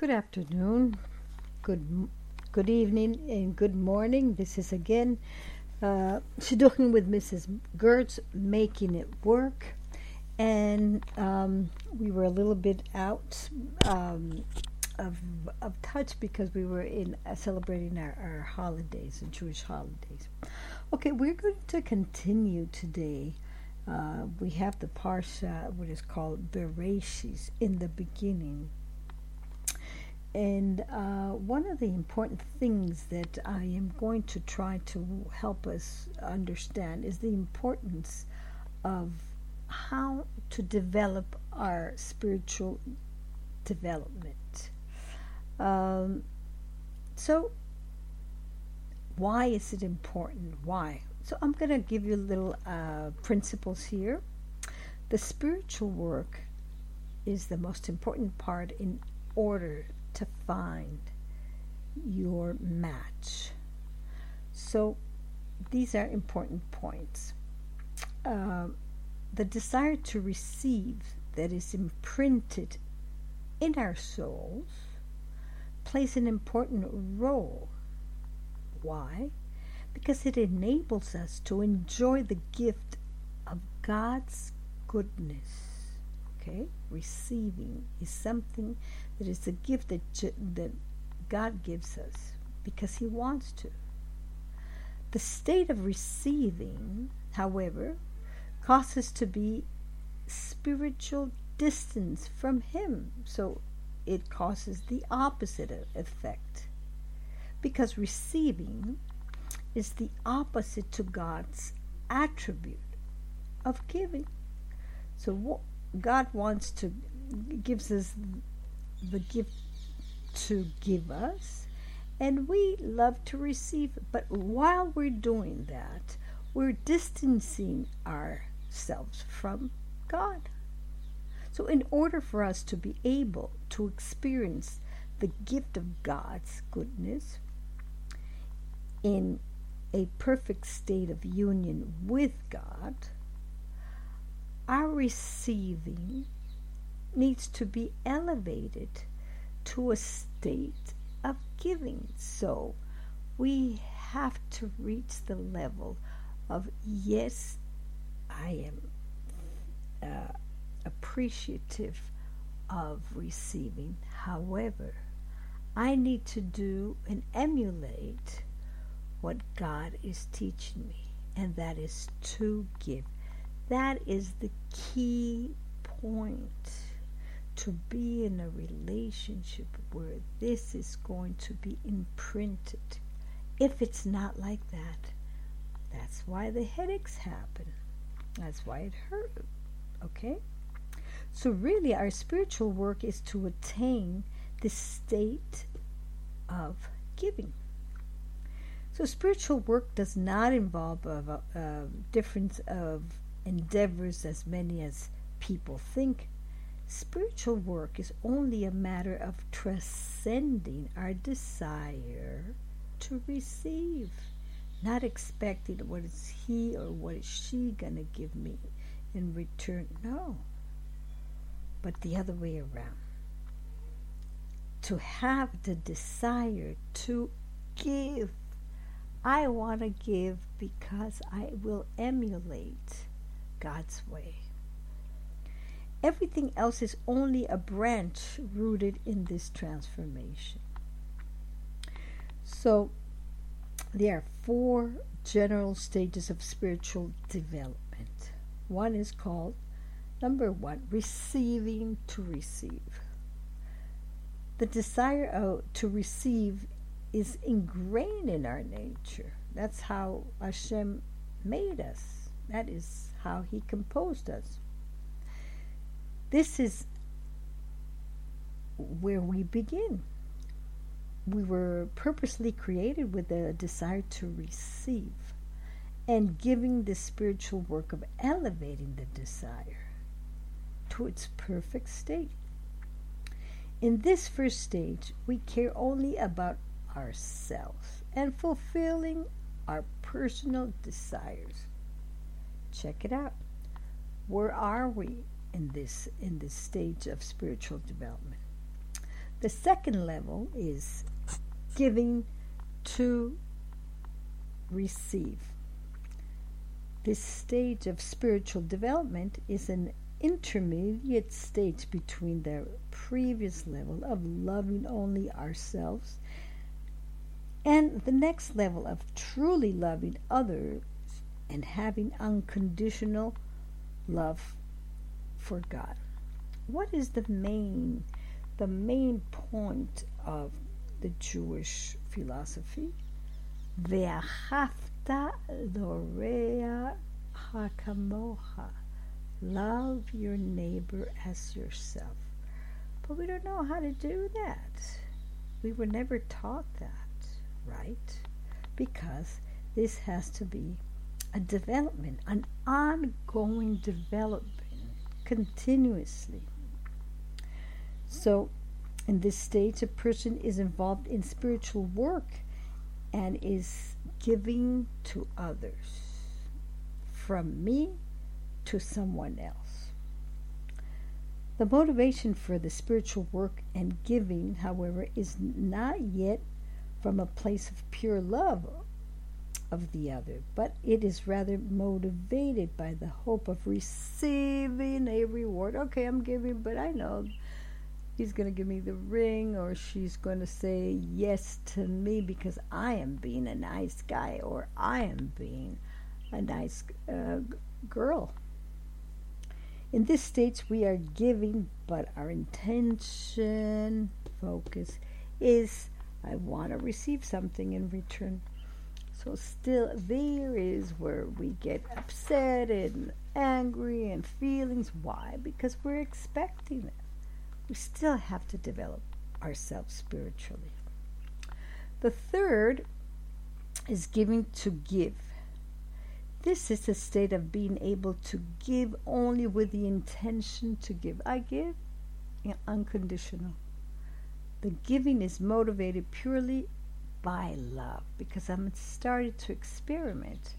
Good afternoon, good good evening, and good morning. This is again uh, Shidduchim with Mrs. Gertz, making it work. And um, we were a little bit out um, of, of touch because we were in uh, celebrating our, our holidays, the Jewish holidays. Okay, we're going to continue today. Uh, we have the parsha, what is called Bereshis, in the beginning. And uh, one of the important things that I am going to try to help us understand is the importance of how to develop our spiritual development. Um, so, why is it important? Why? So, I'm going to give you little uh, principles here. The spiritual work is the most important part in order to find your match. So, these are important points. Uh, the desire to receive that is imprinted in our souls plays an important role. Why? Because it enables us to enjoy the gift of God's goodness. Okay? Receiving is something that is a gift that, that God gives us because He wants to. The state of receiving, however, causes to be spiritual distance from Him. So it causes the opposite effect. Because receiving is the opposite to God's attribute of giving. So what God wants to gives us the gift to give us, and we love to receive. But while we're doing that, we're distancing ourselves from God. So, in order for us to be able to experience the gift of God's goodness in a perfect state of union with God, our receiving needs to be elevated to a state of giving. So we have to reach the level of yes, I am uh, appreciative of receiving. However, I need to do and emulate what God is teaching me, and that is to give. That is the key point to be in a relationship where this is going to be imprinted. If it's not like that, that's why the headaches happen. That's why it hurt. Okay? So, really, our spiritual work is to attain the state of giving. So, spiritual work does not involve a, a uh, um, difference of endeavors as many as people think Spiritual work is only a matter of transcending our desire to receive, not expecting what is he or what is she going to give me in return. No, but the other way around. To have the desire to give. I want to give because I will emulate God's way. Everything else is only a branch rooted in this transformation. So, there are four general stages of spiritual development. One is called, number one, receiving to receive. The desire to receive is ingrained in our nature. That's how Hashem made us. That is how He composed us. This is where we begin. We were purposely created with a desire to receive and giving the spiritual work of elevating the desire to its perfect state. In this first stage, we care only about ourselves and fulfilling our personal desires. Check it out. Where are we in this in this stage of spiritual development. The second level is giving to receive. This stage of spiritual development is an intermediate stage between the previous level of loving only ourselves and the next level of truly loving others and having unconditional love for God. What is the main the main point of the Jewish philosophy? Ve'achavta l're'acha kamocha. Love your neighbor as yourself. But we don't know how to do that. We were never taught that right because this has to be a development, an ongoing development continuously. So, in this stage, a person is involved in spiritual work and is giving to others from me to someone else. The motivation for the spiritual work and giving, however, is not yet from a place of pure love of the other, but it is rather motivated by the hope of receiving a reward. Okay, I'm giving, but I know he's going to give me the ring or she's going to say yes to me because I am being a nice guy or I am being a nice uh, girl. In this stage, we are giving, but our intention, focus is I want to receive something in return. So, still, there is where we get upset and angry and feelings. Why? Because we're expecting it. We still have to develop ourselves spiritually. The third is giving to give. This is a state of being able to give only with the intention to give. I give unconditional. The giving is motivated purely by love because I'm started to experiment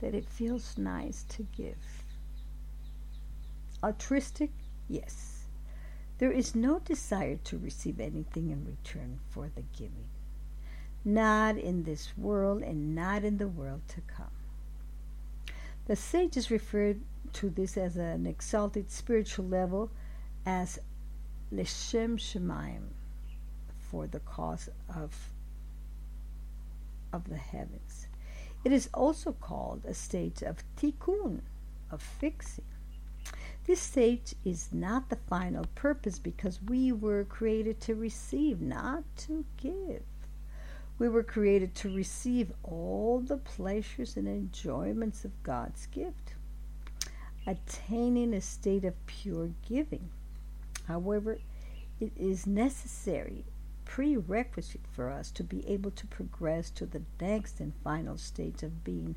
that it feels nice to give. Altruistic? Yes. There is no desire to receive anything in return for the giving. Not in this world and not in the world to come. The sages referred to this as an exalted spiritual level as Leshem Shemaim, for the cause of of the heavens. It is also called a state of tikkun, of fixing. This stage is not the final purpose because we were created to receive, not to give. We were created to receive all the pleasures and enjoyments of God's gift, attaining a state of pure giving. However, it is necessary prerequisite for us to be able to progress to the next and final stage of being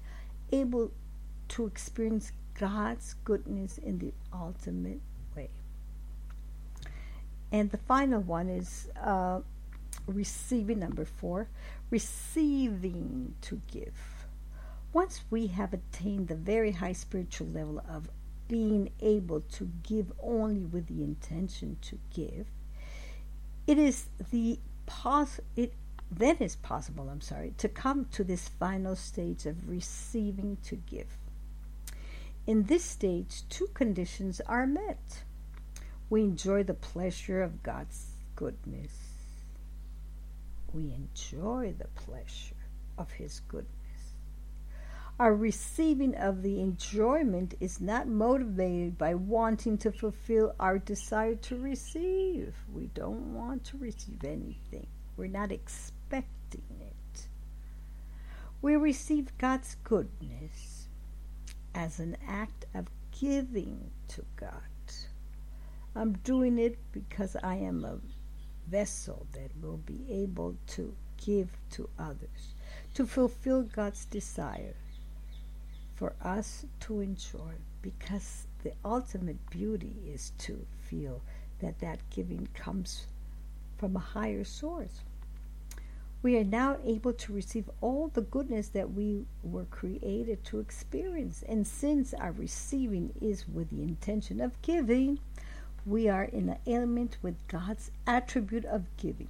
able to experience God's goodness in the ultimate way. And the final one is uh, receiving, number four, receiving to give. Once we have attained the very high spiritual level of being able to give only with the intention to give, it is the pos- it then is possible, I'm sorry, to come to this final stage of receiving to give. In this stage, two conditions are met. We enjoy the pleasure of God's goodness. We enjoy the pleasure of His goodness. Our receiving of the enjoyment is not motivated by wanting to fulfill our desire to receive. We don't want to receive anything, we're not expecting it. We receive God's goodness as an act of giving to God. I'm doing it because I am a vessel that will be able to give to others, to fulfill God's desire for us to enjoy because the ultimate beauty is to feel that that giving comes from a higher source. We are now able to receive all the goodness that we were created to experience. And since our receiving is with the intention of giving, we are in alignment with God's attribute of giving.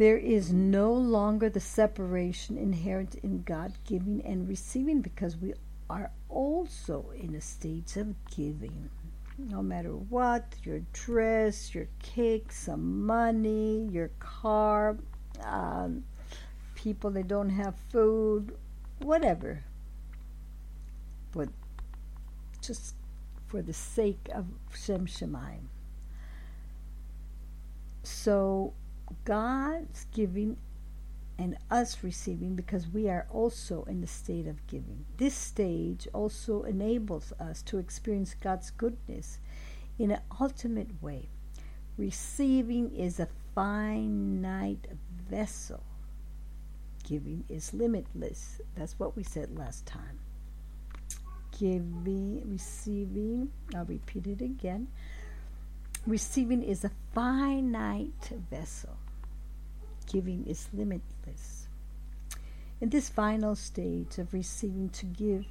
There is no longer the separation inherent in God giving and receiving because we are also in a state of giving. No matter what, your dress, your cake, some money, your car, um, people that don't have food, whatever. But just for the sake of Shem Shemaim. So God's giving and us receiving because we are also in the state of giving. This stage also enables us to experience God's goodness in an ultimate way. Receiving is a finite vessel, giving is limitless. That's what we said last time. Giving, receiving, I'll repeat it again. Receiving is a finite vessel giving is limitless. In this final stage of receiving to give,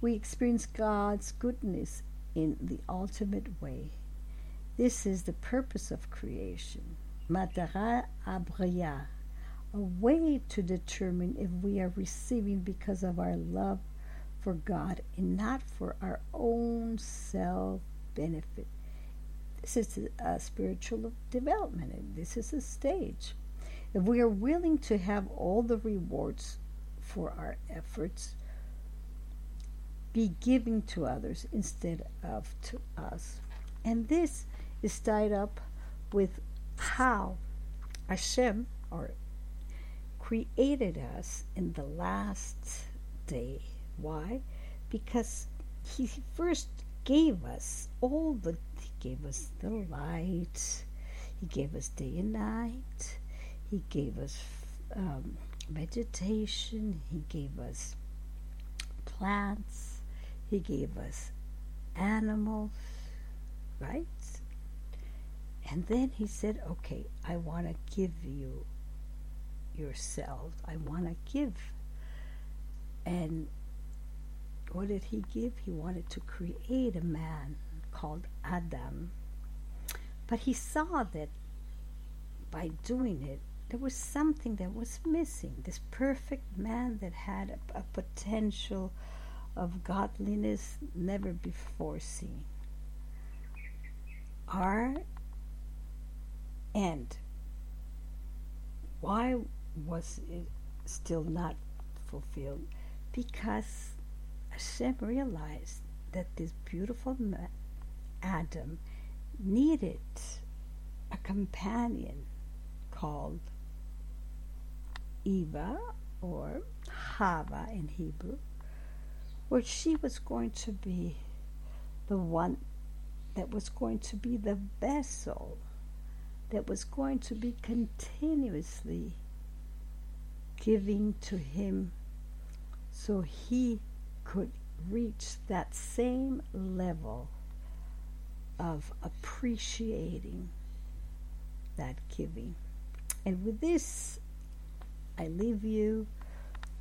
we experience God's goodness in the ultimate way. This is the purpose of creation. Matara abriya, a way to determine if we are receiving because of our love for God and not for our own self benefit. This is a spiritual development, this is a stage. If we are willing to have all the rewards for our efforts be giving to others instead of to us. And this is tied up with how Hashem or created us in the last day. Why? Because he first gave us all the he gave us the light, he gave us day and night, he gave us um, vegetation, He gave us plants, He gave us animals, right? And then He said, Okay, I want to give you yourself. I want to give. And what did He give? He wanted to create a man called Adam. But He saw that by doing it, there was something that was missing. This perfect man that had a, a potential of godliness never before seen. Our end. Why was it still not fulfilled? Because Hashem realized that this beautiful Adam needed a companion called Eva or Hava in Hebrew, where she was going to be the one that was going to be the vessel that was going to be continuously giving to him so he could reach that same level of appreciating that giving. And with this I leave you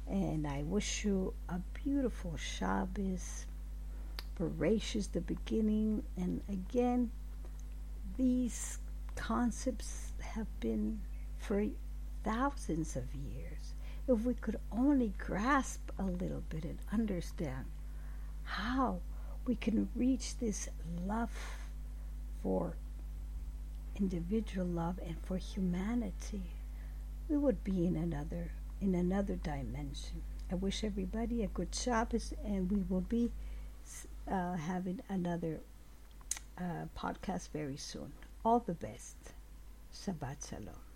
and I wish you a beautiful Shabbos, Bereshis the beginning. And again, these concepts have been for thousands of years. If we could only grasp a little bit and understand how we can reach this love for individual love and for humanity we would be in another in another dimension. I wish everybody a good Shabbos, and we will be uh, having another uh, podcast very soon. All the best. Shabbat Shalom.